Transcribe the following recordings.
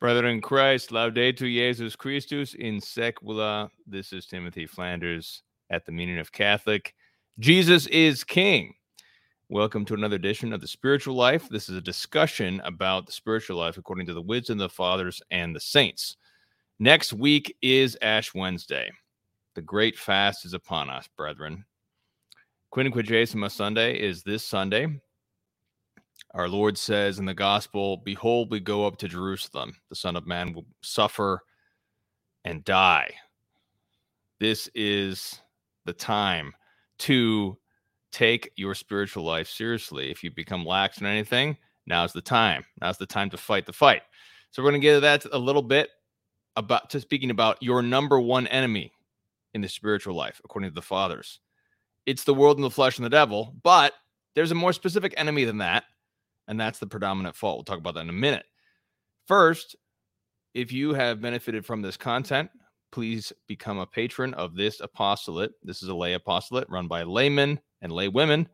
Brethren in Christ, Laudetur Jesus Christus in Secula. This is Timothy Flanders at the meaning of Catholic. Jesus is King. Welcome to another edition of the Spiritual Life. This is a discussion about the spiritual life according to the wisdom of the fathers and the saints. Next week is Ash Wednesday. The great fast is upon us, brethren. Quinquagesima Sunday is this Sunday. Our Lord says in the gospel, Behold, we go up to Jerusalem. The Son of Man will suffer and die. This is the time to take your spiritual life seriously. If you become lax in anything, now's the time. Now's the time to fight the fight. So we're going to get to that a little bit about to speaking about your number one enemy in the spiritual life, according to the fathers. It's the world and the flesh and the devil, but there's a more specific enemy than that and that's the predominant fault. We'll talk about that in a minute. First, if you have benefited from this content, please become a patron of this apostolate. This is a lay apostolate run by laymen and lay women.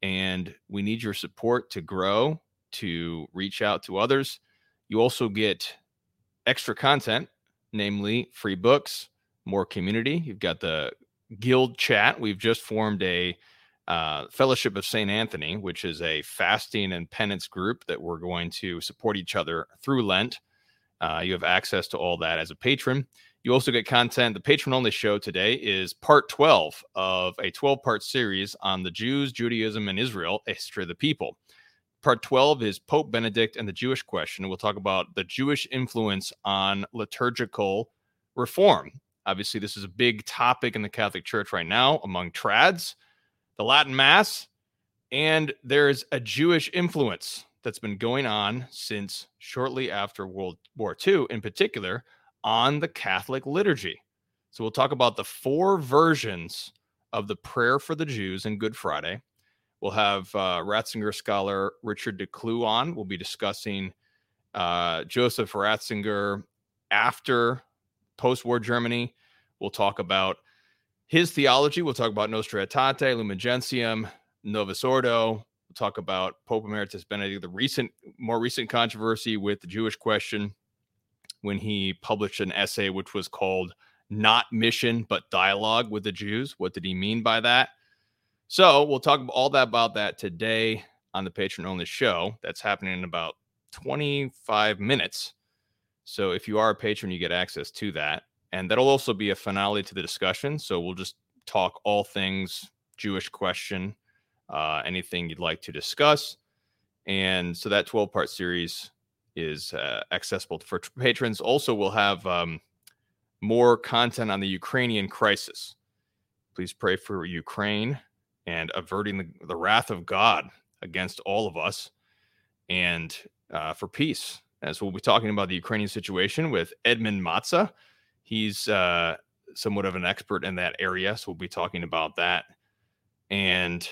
And we need your support to grow, to reach out to others. You also get extra content, namely free books, more community. You've got the guild chat. We've just formed a uh, Fellowship of St. Anthony, which is a fasting and penance group that we're going to support each other through Lent. Uh, you have access to all that as a patron. You also get content. The patron only show today is part 12 of a 12 part series on the Jews, Judaism, and Israel, a history of the people. Part 12 is Pope Benedict and the Jewish question. We'll talk about the Jewish influence on liturgical reform. Obviously, this is a big topic in the Catholic Church right now among trads the Latin Mass, and there's a Jewish influence that's been going on since shortly after World War II, in particular, on the Catholic liturgy. So we'll talk about the four versions of the prayer for the Jews in Good Friday. We'll have uh, Ratzinger scholar Richard DeClue on. We'll be discussing uh, Joseph Ratzinger after post war Germany. We'll talk about his theology. We'll talk about Nostra Aetate, Lumen Gentium, Novus Ordo. We'll talk about Pope Emeritus Benedict, the recent, more recent controversy with the Jewish question when he published an essay which was called Not Mission, but Dialogue with the Jews. What did he mean by that? So we'll talk all that about that today on the patron only show. That's happening in about 25 minutes. So if you are a patron, you get access to that and that'll also be a finale to the discussion. So we'll just talk all things Jewish question, uh, anything you'd like to discuss. And so that 12 part series is uh, accessible for patrons. Also, we'll have um, more content on the Ukrainian crisis. Please pray for Ukraine and averting the, the wrath of God against all of us and uh, for peace. As we'll be talking about the Ukrainian situation with Edmund Mazza He's uh, somewhat of an expert in that area. So we'll be talking about that. And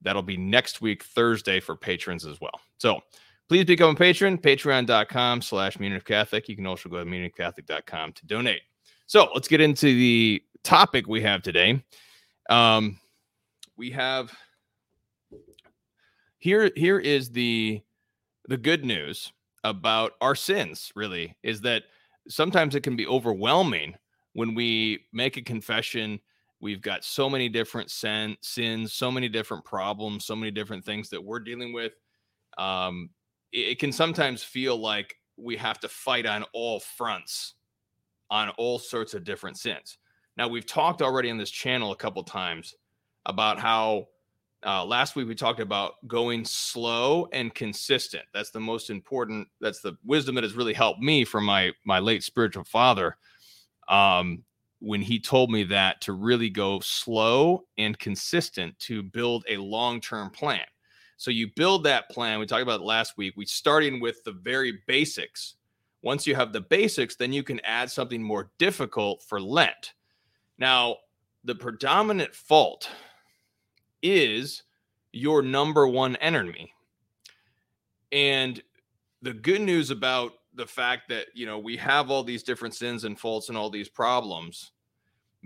that'll be next week, Thursday, for patrons as well. So please become a patron, patreon.com slash Catholic. You can also go to meaningofcatholic.com to donate. So let's get into the topic we have today. Um, we have here here is the the good news about our sins really is that sometimes it can be overwhelming when we make a confession we've got so many different sin, sins so many different problems so many different things that we're dealing with um, it, it, can sometimes feel like we have to fight on all fronts on all sorts of different sins. Now we've talked already on this channel a couple times about how uh, last week we talked about going slow and consistent. That's the most important. That's the wisdom that has really helped me from my my late spiritual father. Um, when he told me that to really go slow and consistent to build a long term plan. So you build that plan. We talked about last week. We starting with the very basics. Once you have the basics, then you can add something more difficult for Lent. Now, the predominant fault is your number one enemy. And the good news about the fact that, you know, we have all these different sins and faults and all these problems,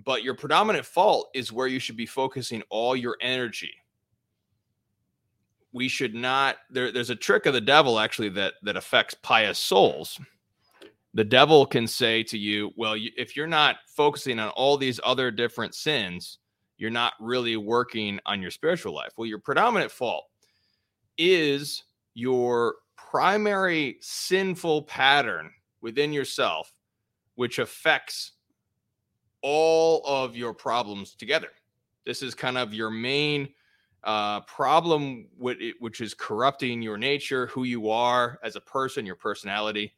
but your predominant fault is where you should be focusing all your energy. We should not there, there's a trick of the devil actually that that affects pious souls the devil can say to you, well, you, if you're not focusing on all these other different sins, you're not really working on your spiritual life. Well, your predominant fault is your primary sinful pattern within yourself, which affects all of your problems together. This is kind of your main uh, problem, which is corrupting your nature, who you are as a person, your personality,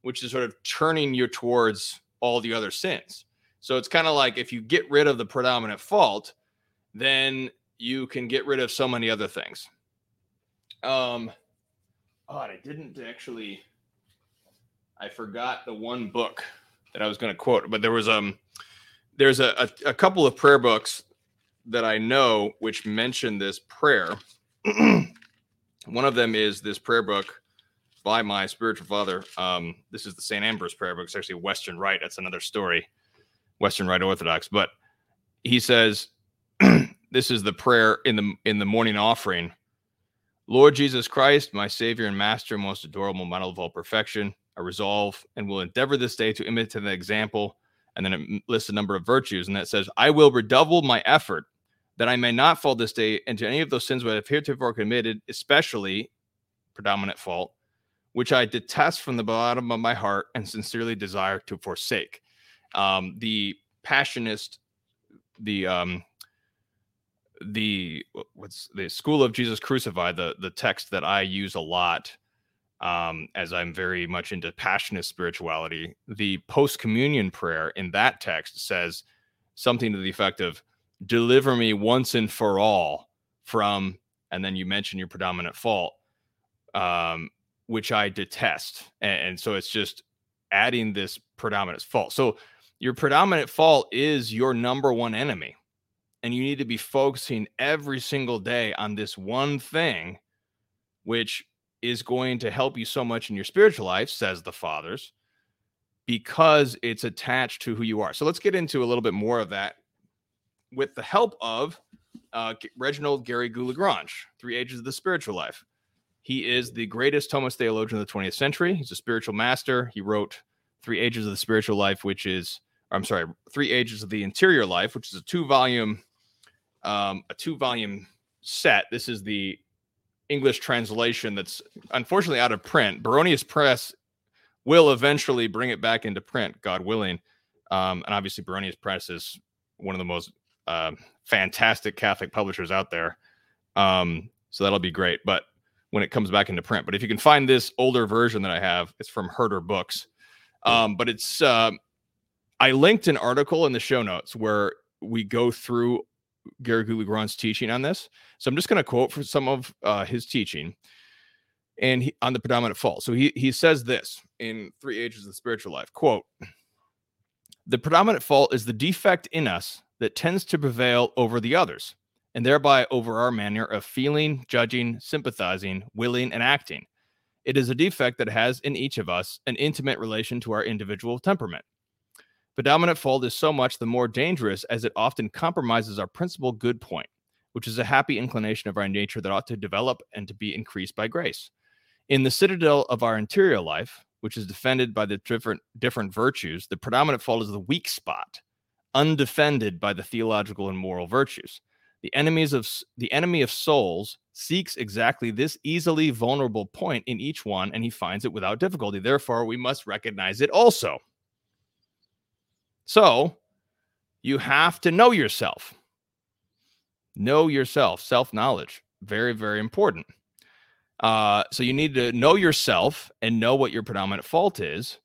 which is sort of turning you towards all the other sins. So it's kind of like if you get rid of the predominant fault, then you can get rid of so many other things. Um, oh, I didn't actually. I forgot the one book that I was going to quote, but there was um, there's a, a, a couple of prayer books that I know which mention this prayer. One of them is this prayer book by my spiritual father. Um, this is the St. Ambrose prayer book. It's actually Western Rite. That's another story, Western Rite Orthodox. But he says, this is the prayer in the in the morning offering. Lord Jesus Christ, my Savior and Master, most adorable model of all perfection, I resolve and will endeavor this day to imitate the example. And then it lists a number of virtues, and that says, I will redouble my effort that I may not fall this day into any of those sins which I have heretofore committed, especially predominant fault, which I detest from the bottom of my heart and sincerely desire to forsake. Um, the passionist, the um, the what's the school of Jesus crucified, the the text that I use a lot um, as I'm very much into passionist spirituality. The post communion prayer in that text says something to the effect of deliver me once and for all from, and then you mention your predominant fault, um, which I detest. And, and so it's just adding this predominant fault. So your predominant fault is your number one enemy. And you need to be focusing every single day on this one thing, which is going to help you so much in your spiritual life, says the fathers, because it's attached to who you are. So let's get into a little bit more of that with the help of uh, Reginald Garrigou-Lagrange, Three Ages of the Spiritual Life. He is the greatest Thomist theologian of the 20th century. He's a spiritual master. He wrote Three Ages of the Spiritual Life, which is, I'm sorry, Three Ages of the Interior Life, which is a two volume, um, a two volume set. This is the English translation that's unfortunately out of print. Baronius Press will eventually bring it back into print, God willing. Um, and obviously, Baronius Press is one of the most uh, fantastic Catholic publishers out there. Um, so that'll be great. But when it comes back into print, but if you can find this older version that I have, it's from Herder Books. Um, but it's uh, I linked an article in the show notes where we go through Garrigou-Lagrange's teaching on this. So I'm just going to quote for some of uh, his teaching and he, on the predominant fault. So he he says this in Three Ages of the Spiritual Life. Quote: The predominant fault is the defect in us that tends to prevail over the others, and thereby over our manner of feeling, judging, sympathizing, willing, and acting. It is a defect that has in each of us an intimate relation to our individual temperament. Predominant fault is so much the more dangerous as it often compromises our principal good point, which is a happy inclination of our nature that ought to develop and to be increased by grace. In the citadel of our interior life, which is defended by the different different virtues, the predominant fault is the weak spot undefended by the theological and moral virtues. The enemies of the enemy of souls seeks exactly this easily vulnerable point in each one, and he finds it without difficulty. Therefore, we must recognize it also. So, you have to know yourself. Know yourself, self knowledge, very, very important. Uh, so, you need to know yourself and know what your predominant fault is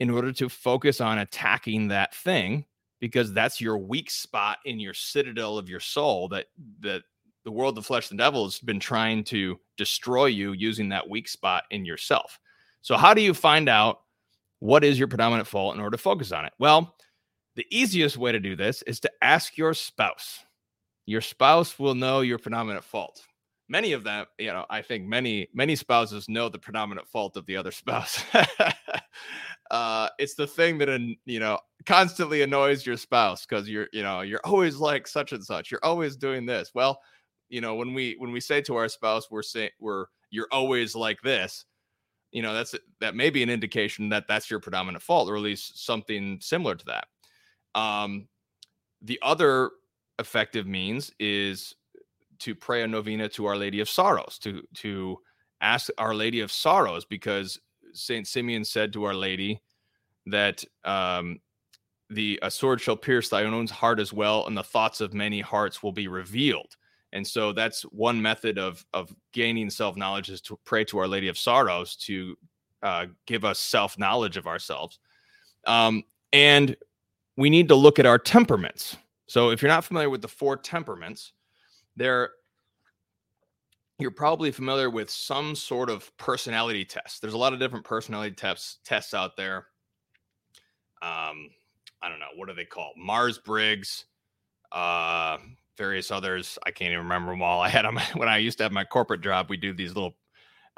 in order to focus on attacking that thing because that's your weak spot in your citadel of your soul that that the world the flesh the devil has been trying to destroy you using that weak spot in yourself. So how do you find out what is your predominant fault in order to focus on it? Well the easiest way to do this is to ask your spouse. Your spouse will know your predominant fault. Many of them you know i think many many spouses know the predominant fault of the other spouse. Uh, it's the thing that in you know constantly annoys your spouse because you're you know you're always like such and such. You're always doing this. Well, you know when we when we say to our spouse we're saying we're you're always like this. you know that's that may be an indication that that's your predominant fault or at least something similar to that um the other effective means is to pray a novena to our lady of sorrows to to ask our lady of sorrows because saint simeon said to our lady that um the a sword shall pierce thy own heart as well and the thoughts of many hearts will be revealed and so that's one method of of gaining self knowledge is to pray to Our Lady of Sorrows to uh, give us self knowledge of ourselves. Um, and we need to look at our temperaments. So if you're not familiar with the four temperaments, there you're probably familiar with some sort of personality test. There's a lot of different personality tests tests out there. Um, I don't know what are they called? Myers Briggs, uh, various others. I can't even remember them all. I had them when I used to have my corporate job. We do these little,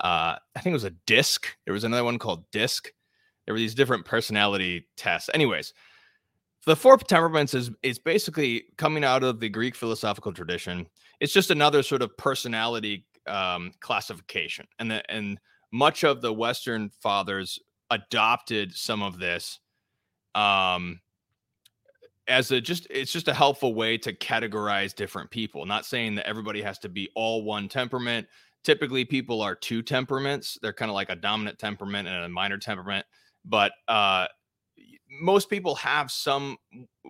uh, I think it was a disc. There was another one called disc. There were these different personality tests. Anyways, the four temperaments is is basically coming out of the Greek philosophical tradition. It's just another sort of personality um, classification, and the, and much of the Western fathers adopted some of this um, as a just it's just a helpful way to categorize different people not saying that everybody has to be all one temperament. Typically people are two temperaments. They're kind of like a dominant temperament and a minor temperament but uh most people have some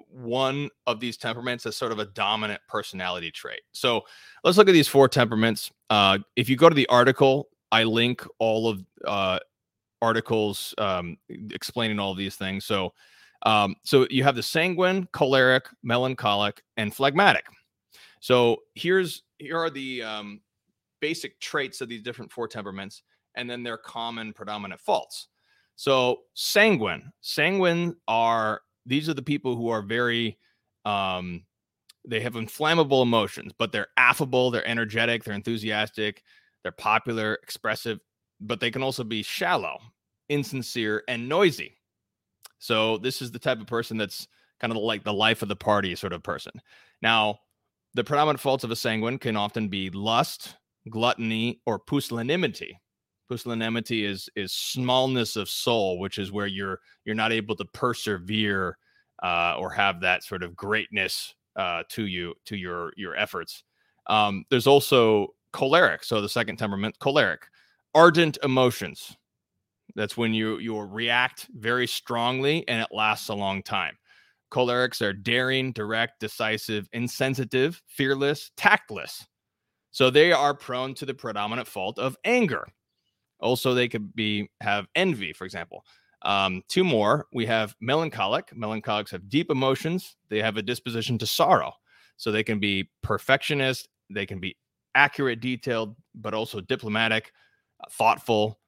one of these temperaments as sort of a dominant personality trait. So let's look at these four temperaments. Uh if you go to the article i link all of uh articles um explaining all of these things. So um, so you have the sanguine, choleric, melancholic, and phlegmatic. So here's here are the um, basic traits of these different four temperaments, and then their common predominant faults. So sanguine, sanguine are these are the people who are very um, they have inflammable emotions, but they're affable, they're energetic, they're enthusiastic, they're popular, expressive, but they can also be shallow, insincere, and noisy. So this is the type of person that's kind of like the life of the party sort of person. Now, the predominant faults of a sanguine can often be lust, gluttony, or pusillanimity. Pusillanimity is is smallness of soul, which is where you're you're not able to persevere uh, or have that sort of greatness uh, to you to your your efforts. Um, there's also choleric, so the second temperament, choleric, ardent emotions. That's when you you react very strongly and it lasts a long time. Cholerics are daring, direct, decisive, insensitive, fearless, tactless. So they are prone to the predominant fault of anger. Also, they could be have envy, for example. Um, two more. We have melancholic. Melancholics have deep emotions. They have a disposition to sorrow. So they can be perfectionist. They can be accurate, detailed, but also diplomatic, thoughtful,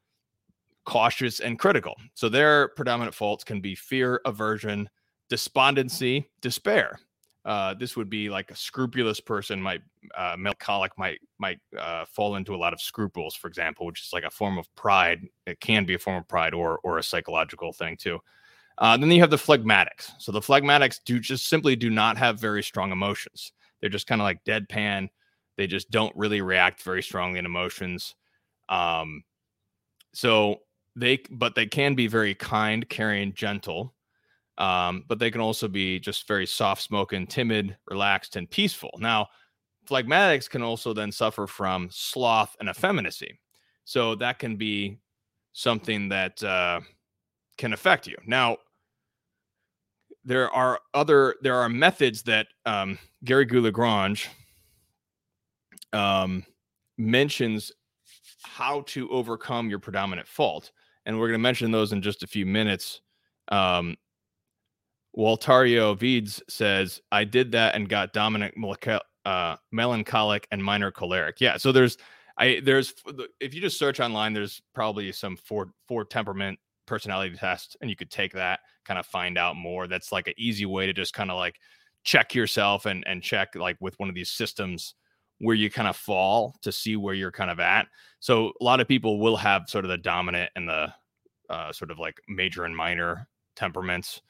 cautious, and critical. So their predominant faults can be fear, aversion, despondency, despair. Uh, this would be like a scrupulous person might uh, melancholic might might uh, fall into a lot of scruples, for example, which is like a form of pride. It can be a form of pride or or a psychological thing too. Uh, then you have the phlegmatics. So the phlegmatics do just simply do not have very strong emotions. They're just kind of like deadpan. They just don't really react very strongly in emotions. Um, so they but they can be very kind, caring, gentle. Um, but they can also be just very soft spoken, timid, relaxed, and peaceful. Now, phlegmatics can also then suffer from sloth and effeminacy. So that can be something that uh, can affect you. Now, there are other there are methods that um, Garrigou Lagrange um, mentions how to overcome your predominant fault and we're going to mention those in just a few minutes. Um, Waltario Vides says, I did that and got dominant uh, melancholic and minor choleric. Yeah. So there's, I, there's, if you just search online, there's probably some four, four temperament personality test, and you could take that, kind of find out more. That's like an easy way to just kind of like check yourself and, and check like with one of these systems where you kind of fall to see where you're kind of at. So a lot of people will have sort of the dominant and the uh, sort of like major and minor temperaments.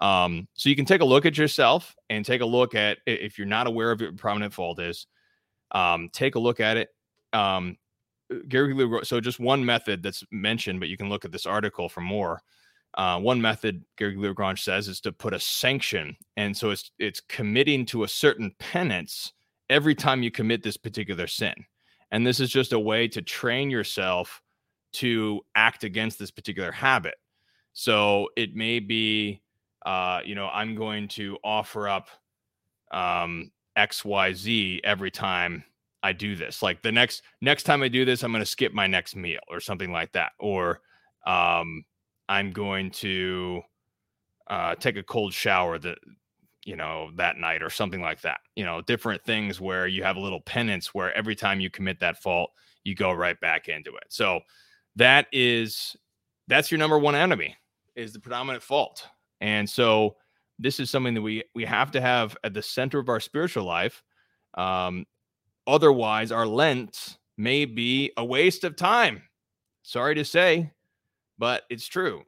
Um, so you can take a look at yourself and take a look at if you're not aware of what prominent fault is, um, take a look at it. Um, uh, Gary so just one method that's mentioned, but you can look at this article for more. Uh, one method Garrigou Lagrange says is to put a sanction, and so it's it's committing to a certain penance every time you commit this particular sin, and this is just a way to train yourself to act against this particular habit. So it may be, uh, you know, I'm going to offer up um, X Y Z every time I do this. Like the next next time I do this, I'm going to skip my next meal or something like that, or um, I'm going to uh, take a cold shower that you know that night or something like that. You know, different things where you have a little penance where every time you commit that fault, you go right back into it. So that is that's your number one enemy is the predominant fault. And so this is something that we we have to have at the center of our spiritual life. Um, otherwise, our Lent may be a waste of time. Sorry to say, but it's true.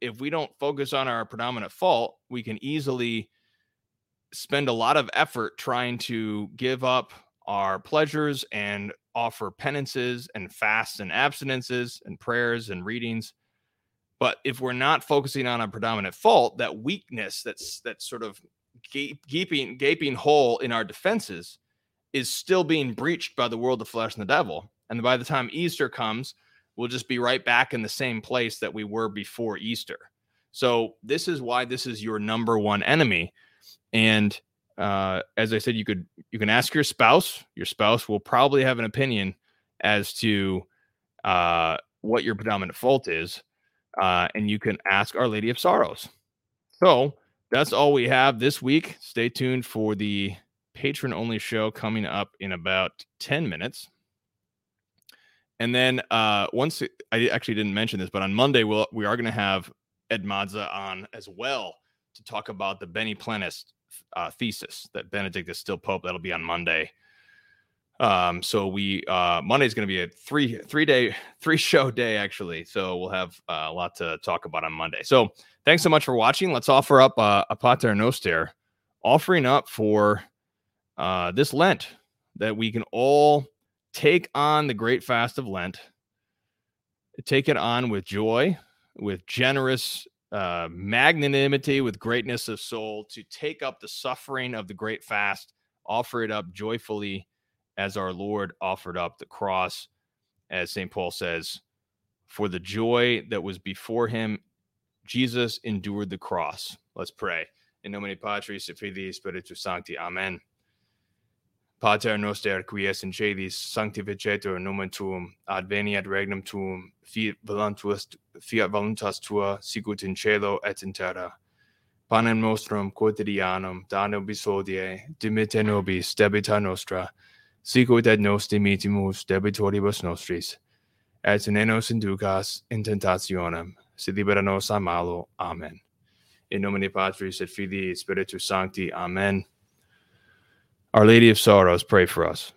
If we don't focus on our predominant fault, we can easily spend a lot of effort trying to give up our pleasures and offer penances and fasts and abstinences and prayers and readings. But if we're not focusing on a predominant fault, that weakness, that's that sort of gaping gaping hole in our defenses, is still being breached by the world, the flesh, and the devil. And by the time Easter comes, we'll just be right back in the same place that we were before Easter. So this is why this is your number one enemy. And uh, as I said, you could you can ask your spouse. Your spouse will probably have an opinion as to uh, what your predominant fault is, uh, and you can ask Our Lady of Sorrows. So that's all we have this week. Stay tuned for the patron only show coming up in about ten minutes. And then uh, once I actually didn't mention this, but on Monday we'll we are going to have Ed Mazza on as well to talk about the Benny Plenis uh, thesis that Benedict is still Pope. That'll be on Monday. Um, so we uh, Monday is going to be a three three day three show day actually. So we'll have uh, a lot to talk about on Monday. So thanks so much for watching. Let's offer up uh, a Pater Noster, offering up for uh, this Lent that we can all take on the great fast of Lent, take it on with joy, with generous uh, magnanimity, with greatness of soul, to take up the suffering of the great fast, offer it up joyfully as our Lord offered up the cross, as St. Paul says, for the joy that was before him, Jesus endured the cross. Let's pray. In nomine Patris et Filii Spiritus Sancti. Amen. Pater noster qui es in celis sanctificetur nomen tuum adveniat regnum tuum fiat voluntas fiat voluntas tua sicut in cielo et in terra. Panem nostrum quotidianum da nobis hodie dimitte nobis debita nostra sicut et nos dimittimus debitoribus nostris et ne nos inducas in tentationem sed libera nos a malo. Amen. In nomine patris et filii spiritus sancti. Amen. Our Lady of Sorrows, pray for us.